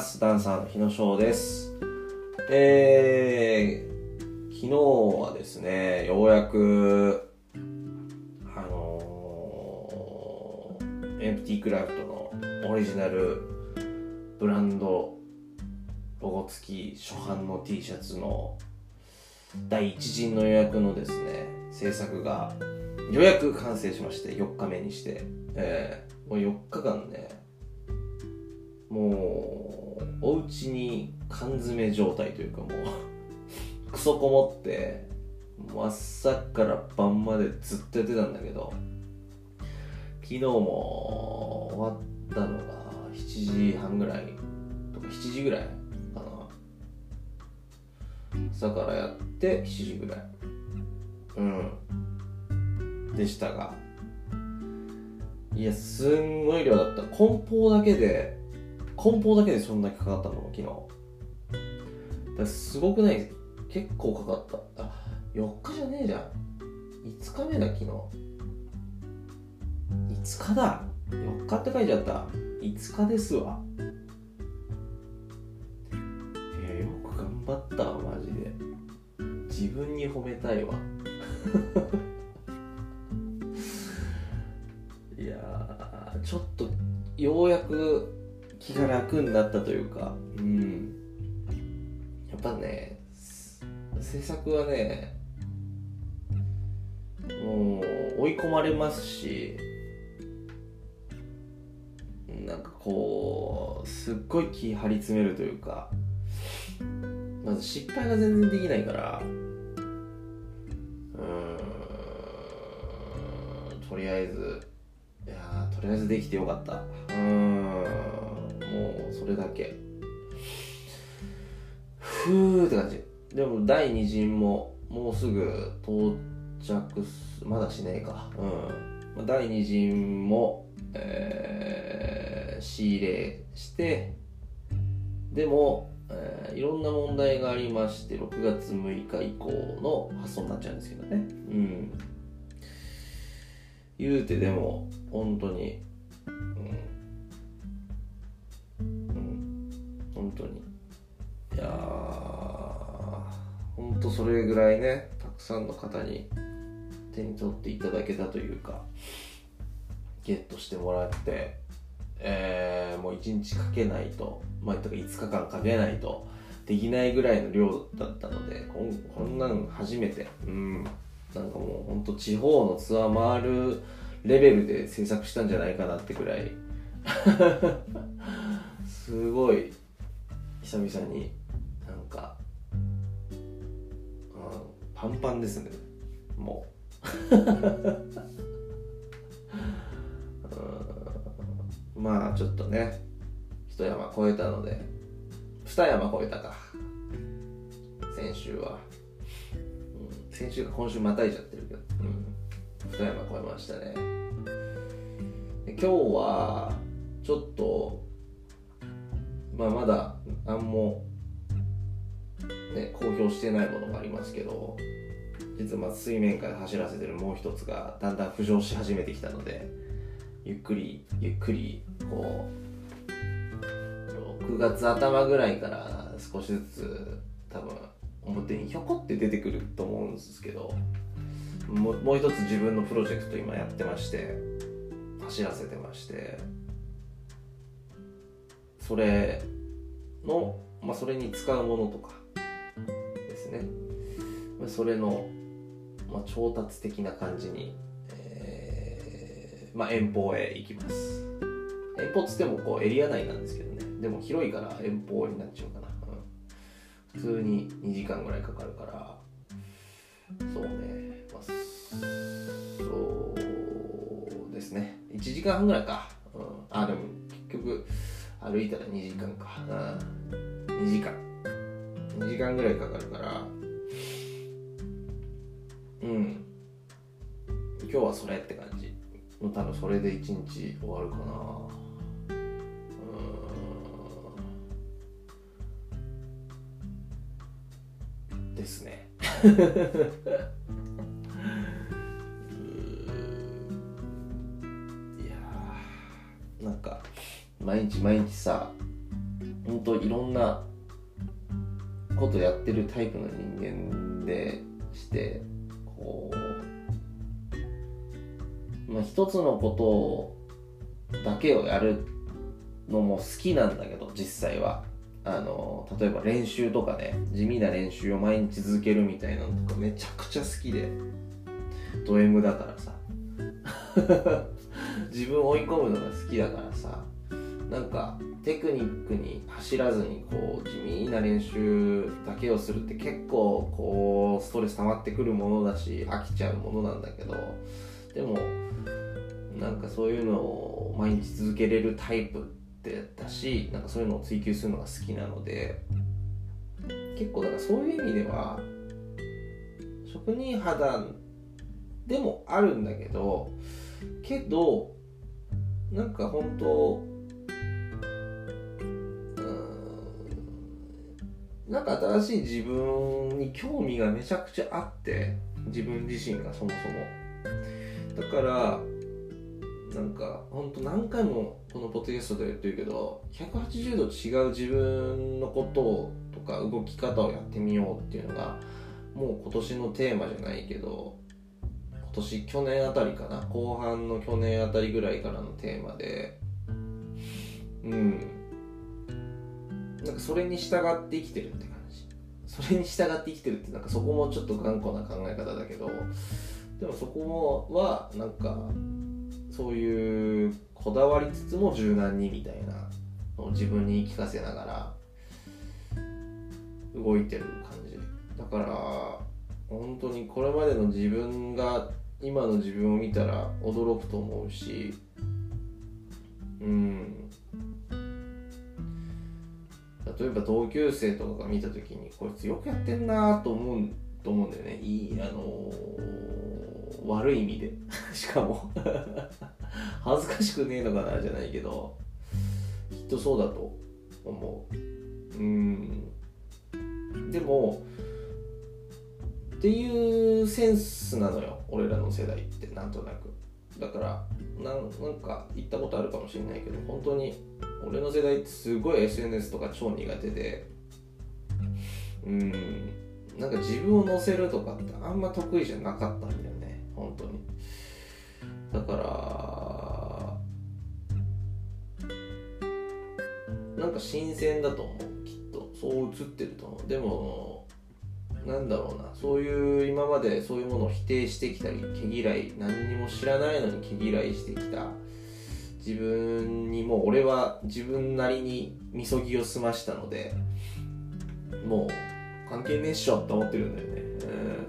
ます。ダンサーの日野翔です。えー、昨日はですねようやくあのー、エンプティクラフトのオリジナルブランドロゴ付き初版の T シャツの第一陣の予約のですね制作がようやく完成しまして4日目にして、えー、もう4日間ねもうお家に缶詰状態というかもうクソこもってもう朝から晩までずっとやってたんだけど昨日も終わったのが7時半ぐらいとか7時ぐらいかな朝からやって7時ぐらい。うん。でしたがいやすんごい量だった。梱包だけで梱包だけでそんだけかかったの昨日。だすごくない結構かかった。あ4日じゃねえじゃん。5日目だ昨日。5日だ。4日って書いちゃった。5日ですわ。いやよく頑張ったわマジで。自分に褒めたいわ。いやちょっとようやく気が楽になったというか。うん。やっぱね制作はねもう追い込まれますしなんかこうすっごい気張り詰めるというかまず失敗が全然できないからうんとりあえずいやとりあえずできてよかった。うんもうそれだけ。ふーって感じ。でも第2陣ももうすぐ到着すまだしねえか。うん。第2陣もえー、仕入れしてでも、えー、いろんな問題がありまして6月6日以降の発送になっちゃうんですけどね。うん。言うてでも本当に本当に。いやー本当それぐらいねたくさんの方に手に取っていただけたというかゲットしてもらって、えー、もう1日かけないと、まあ、とか5日間かけないとできないぐらいの量だったのでこんこんなん初めてうんなんかもうほんと地方のツアー回るレベルで制作したんじゃないかなってぐらい。すごい久々になんか、うん、パンパンですね。もう。まあちょっとね一山越えたので二山越えたか。先週は、うん、先週か今週またいじゃってるけど、うん、二山越えましたね。今日はちょっとまあまだ何もね公表してないものがありますけど実は水面下で走らせてるもう一つがだんだん浮上し始めてきたのでゆっくりゆっくりこう6月頭ぐらいから少しずつ多分表にひょこって出てくると思うんですけどもう一つ自分のプロジェクト今やってまして走らせてましてそれの、まあ、それに使うものとかですね。それの、まあ、調達的な感じに、えーまあ、遠方へ行きます。遠方っつってもこうエリア内なんですけどね。でも広いから遠方になっちゃうかな、うん、普通に2時間ぐらいかかるから。そうね、まあ、そうですね。1時間半ぐらいか、うん、あでも結局歩いたら2時間か、うん、2時間。2時間ぐらいかかるから。うん。今日はそれって感じ。もう多分それで一日終わるかな。うん。ですね。毎日毎日さ本当いろんなことやってるタイプの人間でしてこう、まあ、一つのことをだけをやるのも好きなんだけど実際は。あの例えば練習とかね地味な練習を毎日続けるみたいなのとかめちゃくちゃ好きで。ド M だからさ。自分を追い込むのが好きだからさ。なんかテクニックに走らずにこう地味な練習だけをするって結構こうストレス溜まってくるものだし飽きちゃうものなんだけどでもなんかそういうのを毎日続けれるタイプってだしなんかそういうのを追求するのが好きなので結構だからそういう意味では職人肌でもあるんだけどけどなんか本当なんか新しい自分に興味がめちゃくちゃあって自分自身がそもそも。だからなんか本当何回もこのポッドキャストで言ってるけど180度違う自分のこととか動き方をやってみようっていうのがもう今年のテーマじゃないけど今年去年あたりかな後半の去年あたりぐらいからのテーマでうん。なんかそれに従って生きてるって感じ。それに従って生きてるってなんかそこもちょっと頑固な考え方だけど。でもそこもはなんかそういうこだわりつつも柔軟にみたいなのを自分に言い聞かせながら。動いてる感じ。だから本当にこれまでの自分が今の自分を見たら驚くと思うし。うん。例えば同級生とかが見た時にこいつよくやってんなと思うと思うんだよね。いいあのー、悪い意味で。しかも。恥ずかしくねえのかなじゃないけど。きっとそうだと思う。うん。でもっていうセンスなのよ。俺らの世代ってなんとなく。だからなんなんか言ったことあるかもしれないけど本当に俺の世代ってすごい SNS とか超苦手でうんなんか自分を載せるとかってあんま得意じゃなかったんだよね本当に。だからなんか新鮮だと思うきっと。そう映ってると思う。でもなんだろうな。そういう今までそういうものを否定してきたり毛嫌い何にも知らないのに毛嫌いしてきた。自分にもう俺は自分なりにみそぎを済ましたのでもう関係ねえっしょって思ってるんだよね、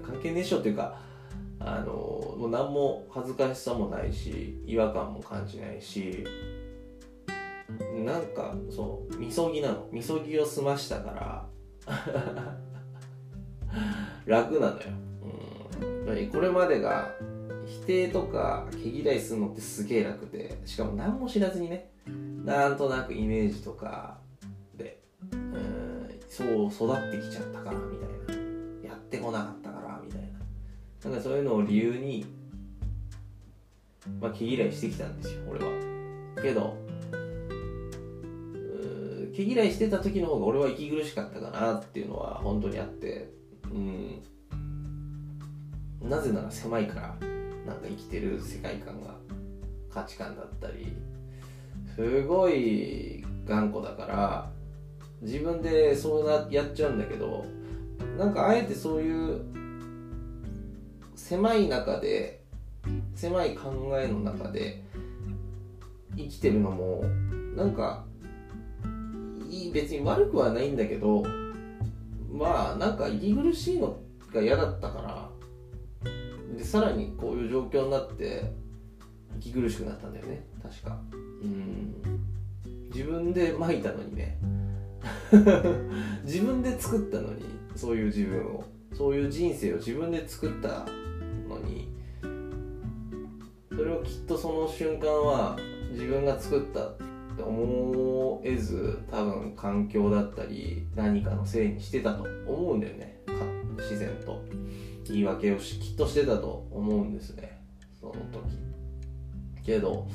うん、関係ねえっしょっていうかあのもう何も恥ずかしさもないし違和感も感じないしなんかそうみそぎなの。みそぎを済ましたから。楽なのよ、うん、これまでが否定とか毛嫌いするのってすげえ楽でしかも何も知らずにねなんとなくイメージとかでうんそう育ってきちゃったからみたいな。やってこなかったからみたいな。なんかそういうのを理由にまあ毛嫌いしてきたんですよ俺は。けど毛嫌いしてた時の方が俺は息苦しかったかなっていうのは本当にあって。うん。なぜなら狭いからなんか生きてる世界観が価値観だったりすごい頑固だから自分でそうなやっちゃうんだけどなんかあえてそういう狭い中で狭い考えの中で生きてるのもなんかいい別に悪くはないんだけどまあなんか息苦しいのが嫌だったからでさらにこういう状況になって息苦しくなったんだよね。確か。うん。自分でまいたのにね。自分で作ったのにそういう自分を。そういう人生を自分で作ったのに。それをきっとその瞬間は自分が作った思えず多分環境だったり何かのせいにしてたと思うんだよね。自然と。言い訳をしきっとしてたと思うんですね。その時。けど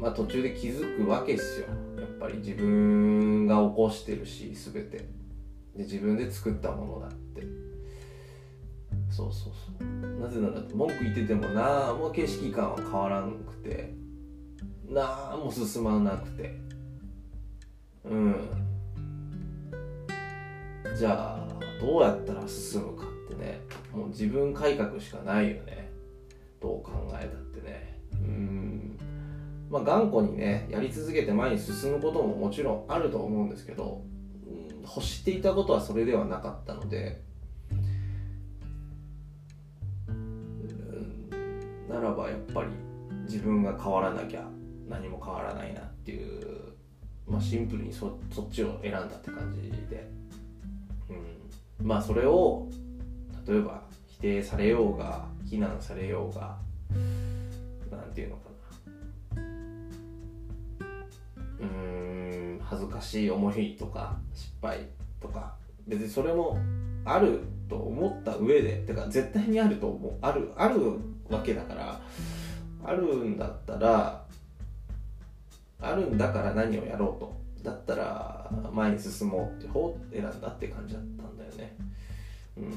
まあ途中で気づくわけですよ。やっぱり自分が起こしてるし全て。で自分で作ったものだって。そうそうそう。なぜなら文句言っててもなも景色感は変わらなくて。なも進まなくて。うん。じゃあどうやったら進むかってね。もう自分改革しかないよね。どう考えたってね。うん。まあ頑固にねやり続けて前に進むことももちろんあると思うんですけど、うん、欲していたことはそれではなかったので。ならばやっぱり自分が変わらなきゃ。何も変わらないなっていう、まあ、シンプルにそそっちを選んだって感じで、うん、まあそれを例えば否定されようが非難されようが何て言うのかな。うん恥ずかしい思いとか失敗とか。別にそれもあると思った上でてか絶対にあると思う。あるあるわけだからあるんだったらあるんだから何をやろうと。だったら前に進もうって方を選んだって感じだったんだよね。うん。う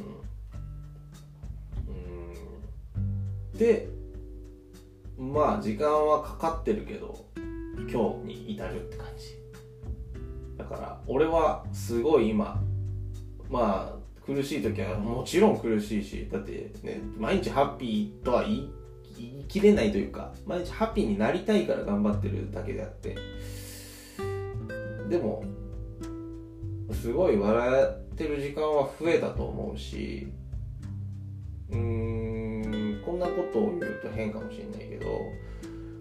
ん。でまあ時間はかかってるけど今日に至るって感じ。だから俺はすごい今まあ苦しい時はもちろん苦しいしだってね毎日ハッピーとは言い言い切れないというか毎日ハッピーになりたいから頑張ってるだけであって。でもすごい笑ってる時間は増えたと思うしうーんこんなことを言うと変かもしれないけど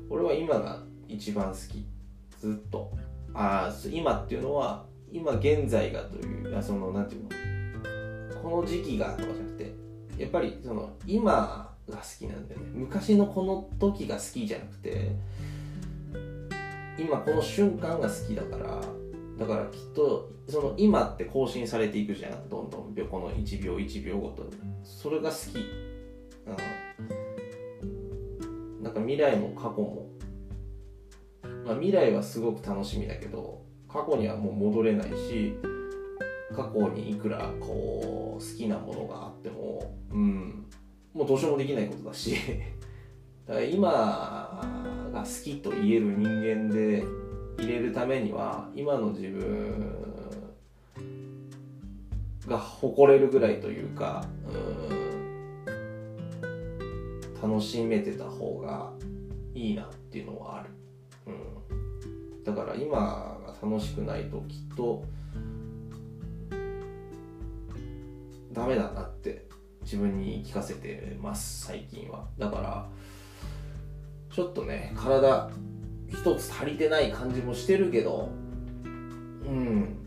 俺は今が一番好き。ずっと。ああ今っていうのは今現在がというあそのなんていうのこの時期がとかじゃなくてやっぱりその今が好きなんだよね。昔のこの時が好きじゃなくて今この瞬間が好きだからだからきっとその今って更新されていくじゃん。どんどんこの1秒1秒ごとに。それが好きうんなんか未来も過去も、まあ、未来はすごく楽しみだけど過去にはもう戻れないし過去にいくらこう好きなものがあってもうん。もうどうしようもできないことだし。だから今が好きと言える人間で入れるためには今の自分が誇れるぐらいというかうん楽しめてた方がいいなっていうのはある、うん、だから今が楽しくないときっとダメだなって自分に聞かせてます最近は。だからちょっとね体一つ足りてない感じもしてるけどうん。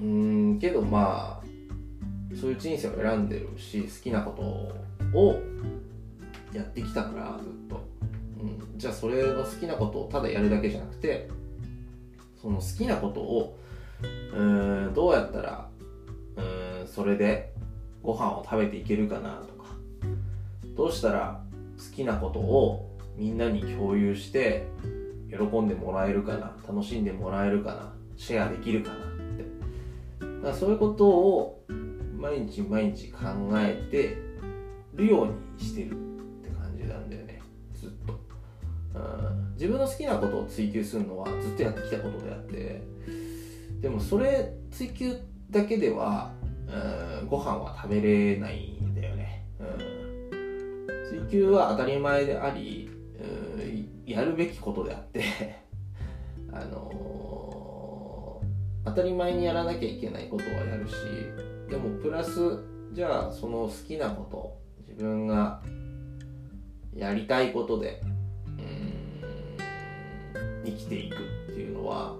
うんけどまあそういう人生を選んでるし好きなことをやってきたからずっと、うん、じゃあそれの好きなことをただやるだけじゃなくてその好きなことをうんどうやったらうんそれでご飯を食べていけるかなとか。どうしたら好きなことをみんなに共有して喜んでもらえるかな楽しんでもらえるかなシェアできるかなって。だからそういうことを毎日毎日考えてるようにしてるって感じなんだよね。ずっと、うん、自分の好きなことを追求するのはずっとやってきたことであって。でもそれ追求だけでは、うん、ご飯は食べれないんだよね、うん、追求は当たり前であり、やるべきことであって。あのー、当たり前にやらなきゃいけないことはやるしでもプラスじゃあその好きなこと自分がやりたいことでうん生きていくっていうのは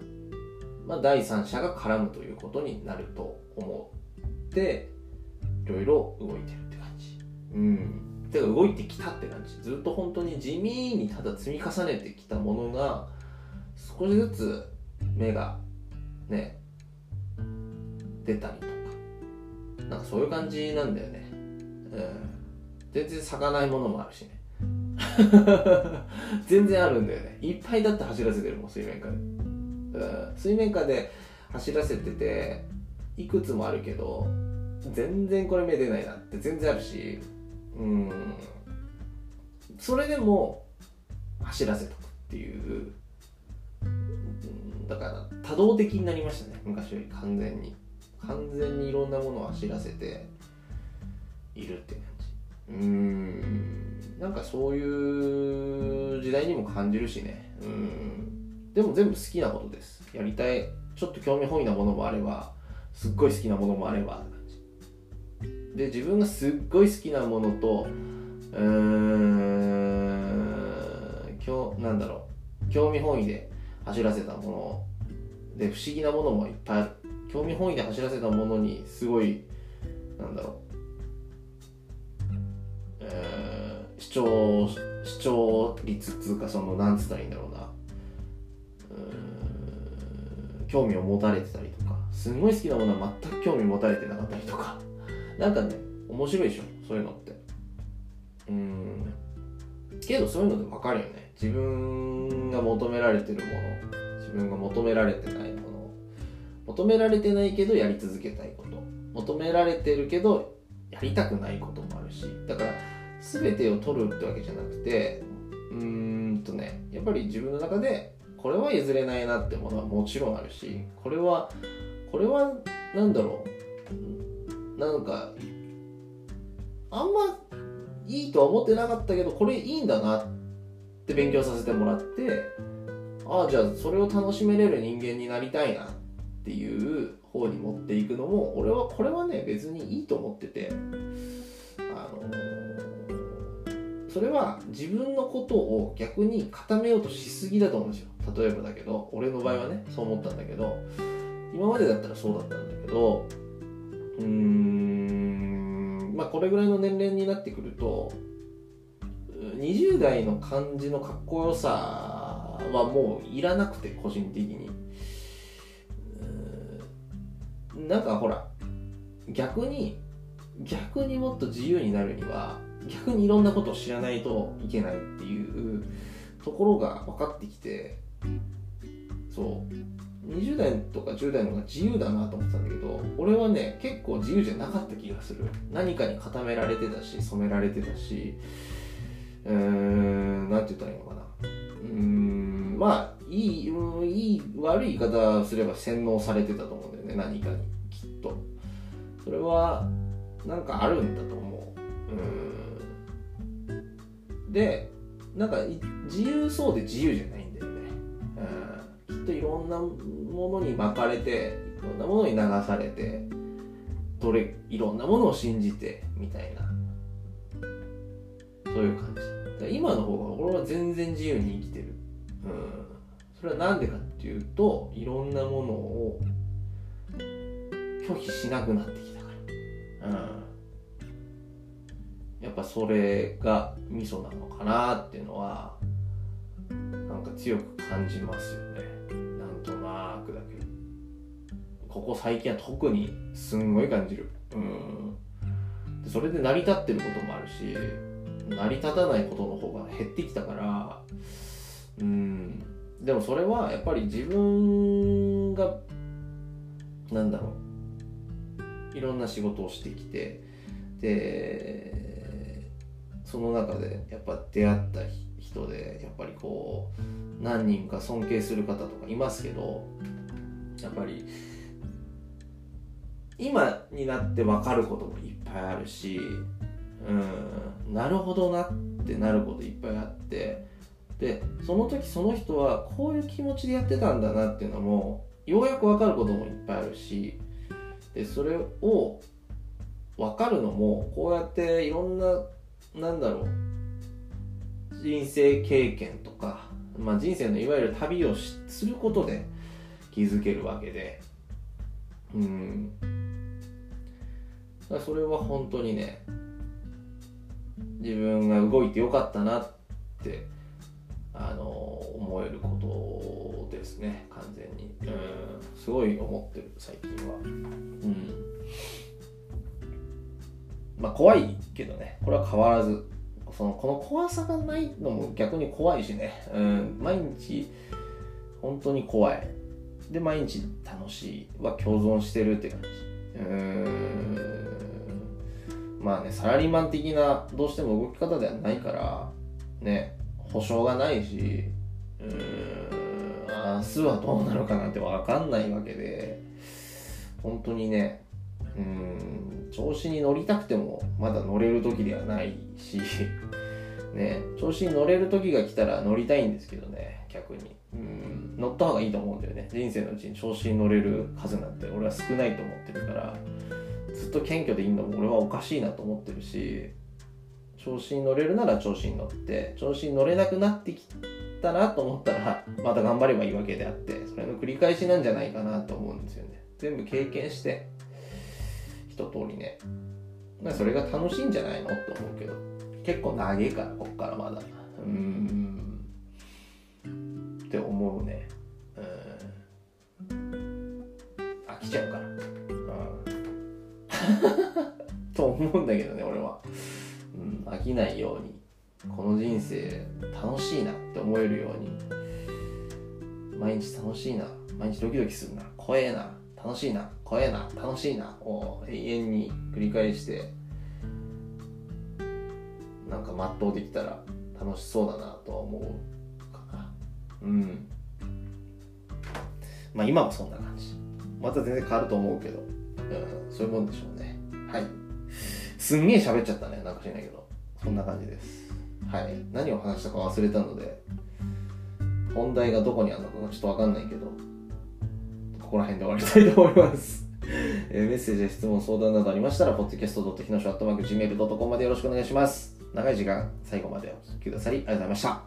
まあ、第三者が絡むということになると思う。っていろいろ動いてるって感じ。うん。てか動いてきたって感じ。ずっと本当に地味にただ積み重ねてきたものが少しずつ芽がね出たりとか。なんかそういう感じなんだよね。うん。全然咲かないものもあるしね。全然あるんだよね。いっぱいだって走らせてるもん水面下で、うん、水面下で走らせてていくつもあるけど全然これ目出ないなって全然あるしうん。それでも走らせとくっていうだから多動的になりましたね昔より完全に。完全にいろんなものを走らせているって感じ。うん。なんかそういう時代にも感じるしね。うん。でも全部好きなことです。やりたいちょっと興味本位なものもあればすっごい好きなものもあれば。で自分がすっごい好きなものとうーん今日なんだろう。興味本位で走らせたもので不思議なものもいっぱいある。興味本位で走らせたものにすごいなんだろう、えー、視聴視聴率っつうかそのなんつったらいいんだろうな。う興味を持たれてたりすごい好きなものは全く興味持たれてなかったりとか。なんかね面白いでしょそういうのって。うん。けどそういうので分かるよね。自分が求められてるもの自分が求められてないもの。求められてないけどやり続けたいこと。求められてるけどやりたくないこともあるし。だから全てを取るってわけじゃなくてうーんとねやっぱり自分の中でこれは譲れないなってものはもちろんあるしこれはこれは何だろう？なんかあんまいいとは思ってなかったけどこれいいんだなって勉強させてもらってああじゃあそれを楽しめれる人間になりたいなっていう方に持っていくのも俺はこれはね別にいいと思っててあの、それは自分のことを逆に固めようとしすぎだと思うんですよ。例えばだけど俺の場合はねそう思ったんだけど今までだったらそうだったんだけどうーんまあこれぐらいの年齢になってくると20代の感じのかっこよさはもういらなくて個人的に。なんかほら逆に逆にもっと自由になるには逆にいろんなことを知らないといけないっていうところが分かってきてそう。20代とか10代の方が自由だなと思ってたんだけど俺はね結構自由じゃなかった気がする。何かに固められてたし染められてたしうーん何て言ったらいいのかな。うーんまあいいうんいい悪い言い方すれば洗脳されてたと思うんだよね何かにきっと。それはなんかあるんだと思う。うん。でなんか自由そうで自由じゃないんだよね、うん、といろんなものに巻かれていろんなものに流されてどれいろんなものを信じてみたいな。そういう感じ。今の方が俺は全然自由に生きてる。うん、それは何でかっていうといろんなものを拒否しなくなってきたから、うん、やっぱそれがミソなのかなっていうのはなんか強く感じますよね。くだけ。ここ最近は特にすんごい感じる。うん。それで成り立ってることもあるし成り立たないことの方が減ってきたからうん。でもそれはやっぱり自分がなんだろう。いろんな仕事をしてきてでその中でやっぱ出会った人人でやっぱりこう何人か尊敬する方とかいますけどやっぱり今になって分かることもいっぱいあるしうんなるほどなってなることいっぱいあってでその時その人はこういう気持ちでやってたんだなっていうのもようやく分かることもいっぱいあるしでそれを分かるのもこうやっていろんななんだろう人生経験とか、まあ、人生のいわゆる旅をすることで気づけるわけで。うん。それは本当にね自分が動いてよかったなってあの思えることですね。完全に。うん。すごい思ってる最近は。うん。まあ怖いけどね。これは変わらず。そのこの怖さがないのも逆に怖いしね、うん、毎日本当に怖い。で毎日楽しいは共存してるって感じ。うん。まあねサラリーマン的などうしても動き方ではないからね保証がないしうん。明日はどうなるかなんて分かんないわけで本当にねうん調子に乗りたくてもまだ乗れる時ではないし ね調子に乗れる時が来たら乗りたいんですけどね逆に。うん乗った方がいいと思うんだよね。人生のうちに調子に乗れる数なんて俺は少ないと思ってるからずっと謙虚でいいのも俺はおかしいなと思ってるし調子に乗れるなら調子に乗って調子に乗れなくなってきたなと思ったらまた頑張ればいいわけであってそれの繰り返しなんじゃないかなと思うんですよね。全部経験して一通りね。それが楽しいんじゃないの？って思うけど。結構長いからこっからまだ。うん。って思うね。うん。飽きちゃうから。うん。と思うんだけどね俺は、うん、飽きないように。この人生楽しいなって思えるように。毎日楽しいな。毎日ドキドキするな。怖えな。楽しいな。怖えな楽しいなを永遠に繰り返してなんか全うできたら楽しそうだなとは思うかな。うん。まあ今もそんな感じ。また全然変わると思うけど、うん、そういうもんでしょうね。はい。すんげえ喋っちゃったねなんか知らないけど。そんな感じです。はい。何を話したか忘れたので本題がどこにあるのかちょっとわかんないけどここら辺で終わりたいと思います えー、メッセージや質問、相談などありましたら、podcast.hinosh.gmail.com までよろしくお願いします。長い時間、最後までお聴きくださり、ありがとうございました。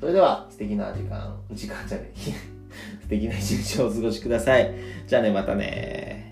それでは、素敵な時間、時間じゃねえ、素敵な一日をお過ごしください。じゃあね、またね